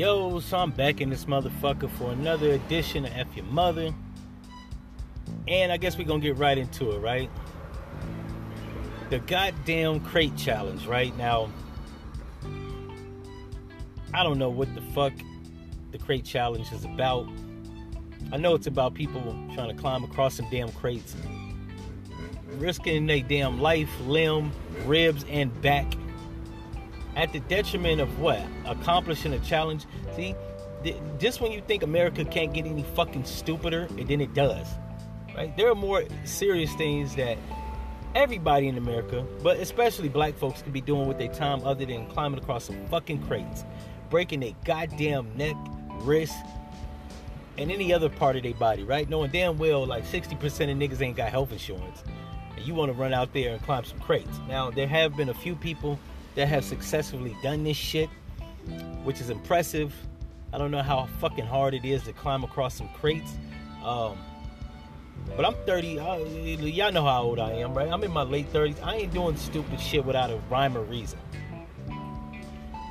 Yo, so I'm back in this motherfucker for another edition of F Your Mother. And I guess we're gonna get right into it, right? The goddamn crate challenge, right? Now, I don't know what the fuck the crate challenge is about. I know it's about people trying to climb across some damn crates, risking their damn life, limb, ribs, and back at the detriment of what? Accomplishing a challenge. See, just when you think America can't get any fucking stupider, and then it does. Right? There are more serious things that everybody in America, but especially black folks, could be doing with their time other than climbing across some fucking crates, breaking their goddamn neck, wrist, and any other part of their body, right? Knowing damn well like 60% of niggas ain't got health insurance. And you want to run out there and climb some crates. Now, there have been a few people that have successfully done this shit, which is impressive. I don't know how fucking hard it is to climb across some crates. Um, but I'm 30. I, y'all know how old I am, right? I'm in my late 30s. I ain't doing stupid shit without a rhyme or reason.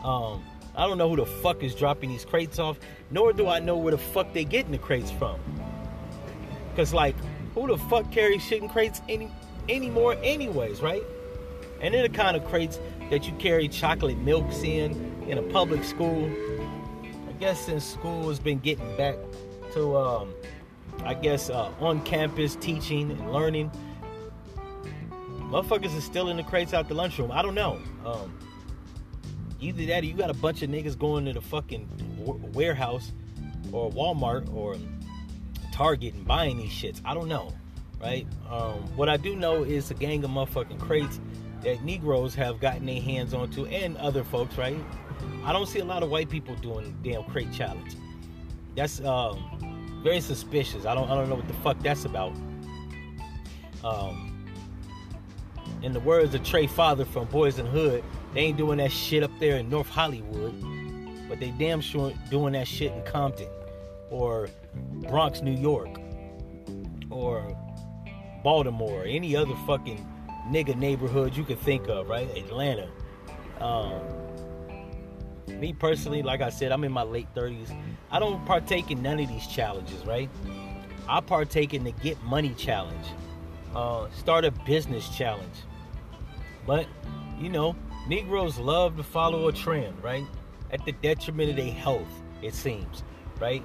Um, I don't know who the fuck is dropping these crates off, nor do I know where the fuck they getting the crates from. Cause like, who the fuck carries shit in crates any anymore, anyways, right? And they're the kind of crates that you carry chocolate milks in in a public school. I guess since school has been getting back to, um, I guess, uh, on campus teaching and learning, motherfuckers are still in the crates out the lunchroom. I don't know. Um, either that or you got a bunch of niggas going to the fucking warehouse or Walmart or Target and buying these shits. I don't know, right? Um, what I do know is a gang of motherfucking crates that Negroes have gotten their hands onto, and other folks, right? I don't see a lot of white people doing damn crate challenge. That's um, very suspicious. I don't I don't know what the fuck that's about. Um, in the words of Trey Father from Boys in Hood, they ain't doing that shit up there in North Hollywood, but they damn sure doing that shit in Compton or Bronx, New York, or Baltimore, or any other fucking nigga neighborhood you could think of, right? Atlanta. Um, me personally, like I said, I'm in my late 30s. I don't partake in none of these challenges, right? I partake in the get money challenge, uh, start a business challenge. But, you know, Negroes love to follow a trend, right? At the detriment of their health, it seems, right?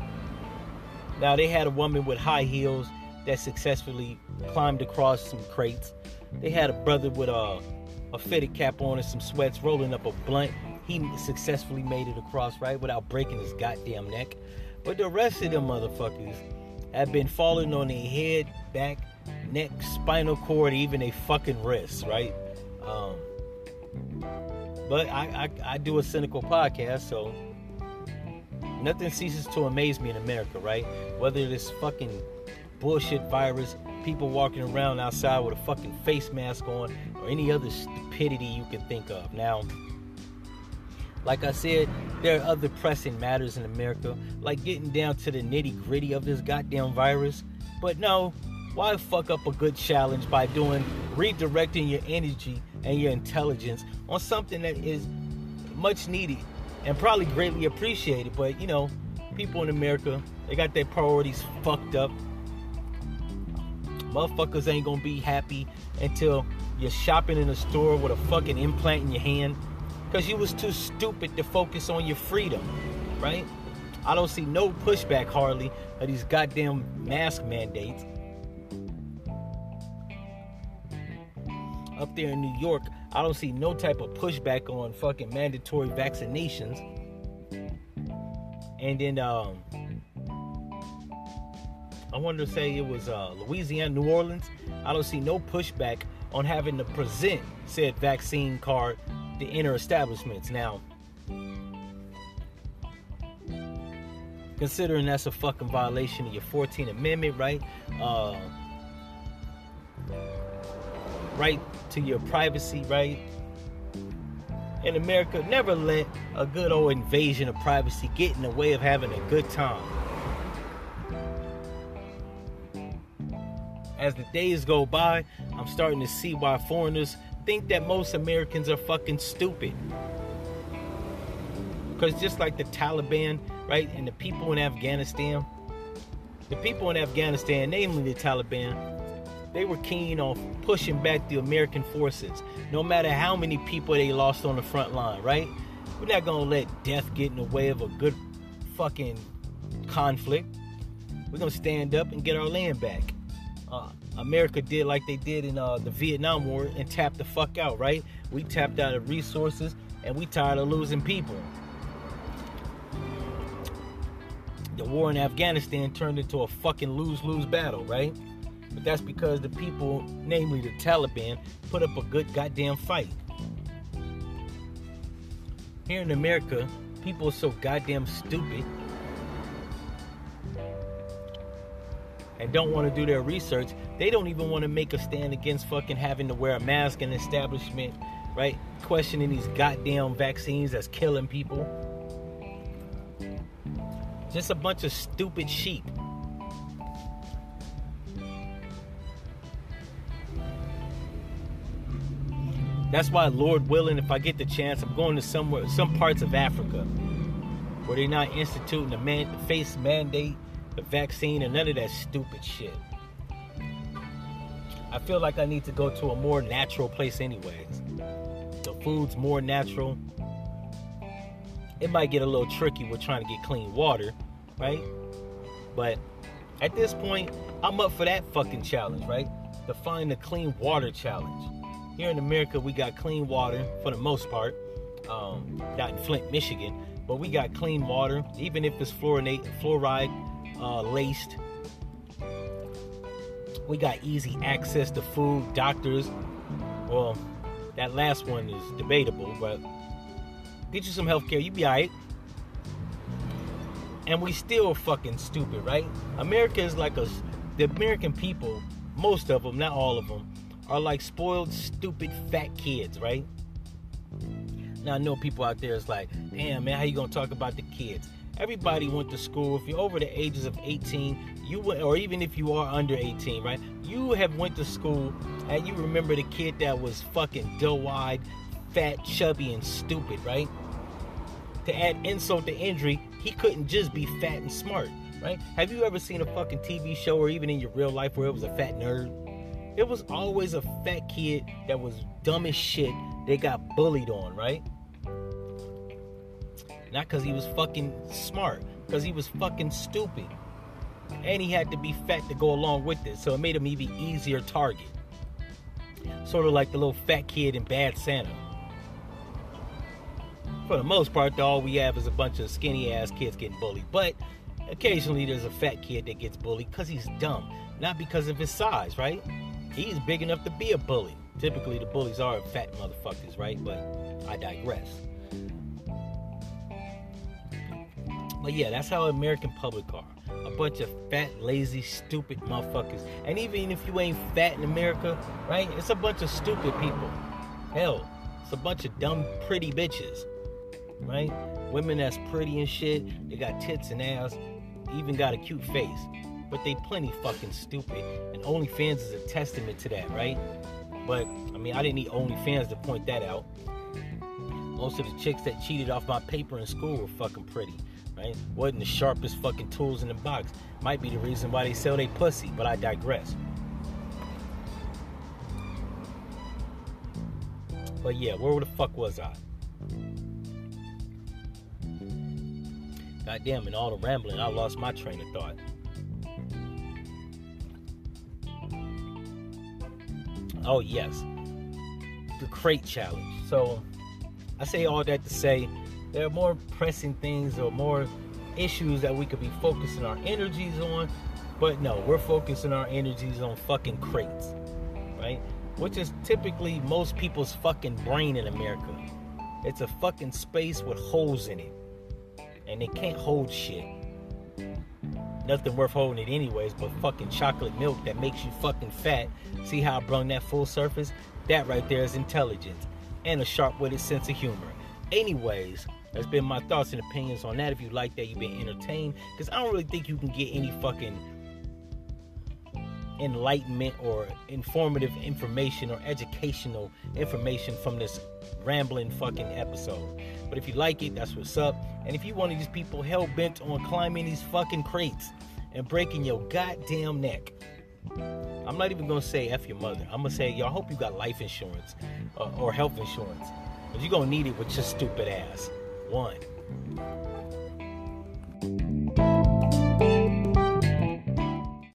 Now, they had a woman with high heels that successfully climbed across some crates they had a brother with a, a fitted cap on and some sweats rolling up a blunt. He successfully made it across, right, without breaking his goddamn neck. But the rest of them motherfuckers have been falling on their head, back, neck, spinal cord, even a fucking wrists, right? Um, but I, I, I do a cynical podcast, so nothing ceases to amaze me in America, right? Whether this fucking bullshit virus people walking around outside with a fucking face mask on or any other stupidity you can think of. Now, like I said, there are other pressing matters in America, like getting down to the nitty gritty of this goddamn virus. But no, why fuck up a good challenge by doing redirecting your energy and your intelligence on something that is much needed and probably greatly appreciated? But you know, people in America, they got their priorities fucked up Motherfuckers ain't gonna be happy until you're shopping in a store with a fucking implant in your hand because you was too stupid to focus on your freedom, right? I don't see no pushback hardly of these goddamn mask mandates. Up there in New York, I don't see no type of pushback on fucking mandatory vaccinations. And then um, I wanted to say it was uh, Louisiana, New Orleans. I don't see no pushback on having to present said vaccine card to enter establishments. Now, considering that's a fucking violation of your 14th Amendment, right? Uh, right to your privacy, right? In America, never let a good old invasion of privacy get in the way of having a good time. As the days go by, I'm starting to see why foreigners think that most Americans are fucking stupid. Because just like the Taliban, right, and the people in Afghanistan, the people in Afghanistan, namely the Taliban, they were keen on pushing back the American forces, no matter how many people they lost on the front line, right? We're not gonna let death get in the way of a good fucking conflict. We're gonna stand up and get our land back. Uh, America did like they did in uh, the Vietnam War and tapped the fuck out, right? We tapped out of resources and we tired of losing people. The war in Afghanistan turned into a fucking lose-lose battle, right? But that's because the people, namely the Taliban, put up a good goddamn fight. Here in America, people are so goddamn stupid and don't want to do their research. They don't even want to make a stand against fucking having to wear a mask in the establishment, right? Questioning these goddamn vaccines that's killing people. Just a bunch of stupid sheep. That's why, Lord willing, if I get the chance, I'm going to somewhere, some parts of Africa where they're not instituting a man, face mandate, the vaccine, and none of that stupid shit. I feel like I need to go to a more natural place, anyways. The food's more natural. It might get a little tricky with trying to get clean water, right? But at this point, I'm up for that fucking challenge, right? To find the clean water challenge. Here in America, we got clean water for the most part. Um, not in Flint, Michigan, but we got clean water, even if it's fluoride, fluoride uh, laced. We got easy access to food, doctors. Well, that last one is debatable, but get you some health care, you be alright. And we still fucking stupid, right? America is like a the American people, most of them, not all of them, are like spoiled, stupid, fat kids, right? Now I know people out there is like, damn man, how you gonna talk about the kids? Everybody went to school. If you're over the ages of 18, you or even if you are under 18, right? You have went to school and you remember the kid that was fucking doe-eyed, fat, chubby, and stupid, right? To add insult to injury, he couldn't just be fat and smart, right? Have you ever seen a fucking TV show or even in your real life where it was a fat nerd? It was always a fat kid that was dumb as shit. They got bullied on, right? Not because he was fucking smart, because he was fucking stupid. And he had to be fat to go along with it, so it made him even easier target. Sort of like the little fat kid in Bad Santa. For the most part, all we have is a bunch of skinny ass kids getting bullied. But occasionally there's a fat kid that gets bullied because he's dumb, not because of his size, right? He's big enough to be a bully. Typically, the bullies are fat motherfuckers, right? But I digress. But yeah, that's how American public are. A bunch of fat, lazy, stupid motherfuckers. And even if you ain't fat in America, right? It's a bunch of stupid people. Hell, it's a bunch of dumb, pretty bitches. Right? Women that's pretty and shit. They got tits and ass. Even got a cute face. But they plenty fucking stupid. And OnlyFans is a testament to that, right? But I mean, I didn't need OnlyFans to point that out. Most of the chicks that cheated off my paper in school were fucking pretty right? Wasn't the sharpest fucking tools in the box. Might be the reason why they sell their pussy, but I digress. But yeah, where the fuck was I? Goddamn, in all the rambling, I lost my train of thought. Oh, yes. The crate challenge. So, I say all that to say there are more pressing things or more issues that we could be focusing our energies on. But no, we're focusing our energies on fucking crates, right? Which is typically most people's fucking brain in America. It's a fucking space with holes in it. And they can't hold shit. Nothing worth holding it anyways, but fucking chocolate milk that makes you fucking fat. See how I brung that full surface? That right there is intelligence and a sharp witted sense of humor. Anyways, that's been my thoughts and opinions on that. If you like that, you've been entertained. Because I don't really think you can get any fucking enlightenment or informative information or educational information from this rambling fucking episode. But if you like it, that's what's up. And if you one of these people hell bent on climbing these fucking crates and breaking your goddamn neck, I'm not even gonna say F your mother. I'm gonna say, y'all hope you got life insurance uh, or health insurance. But you're gonna need it with your stupid ass. One.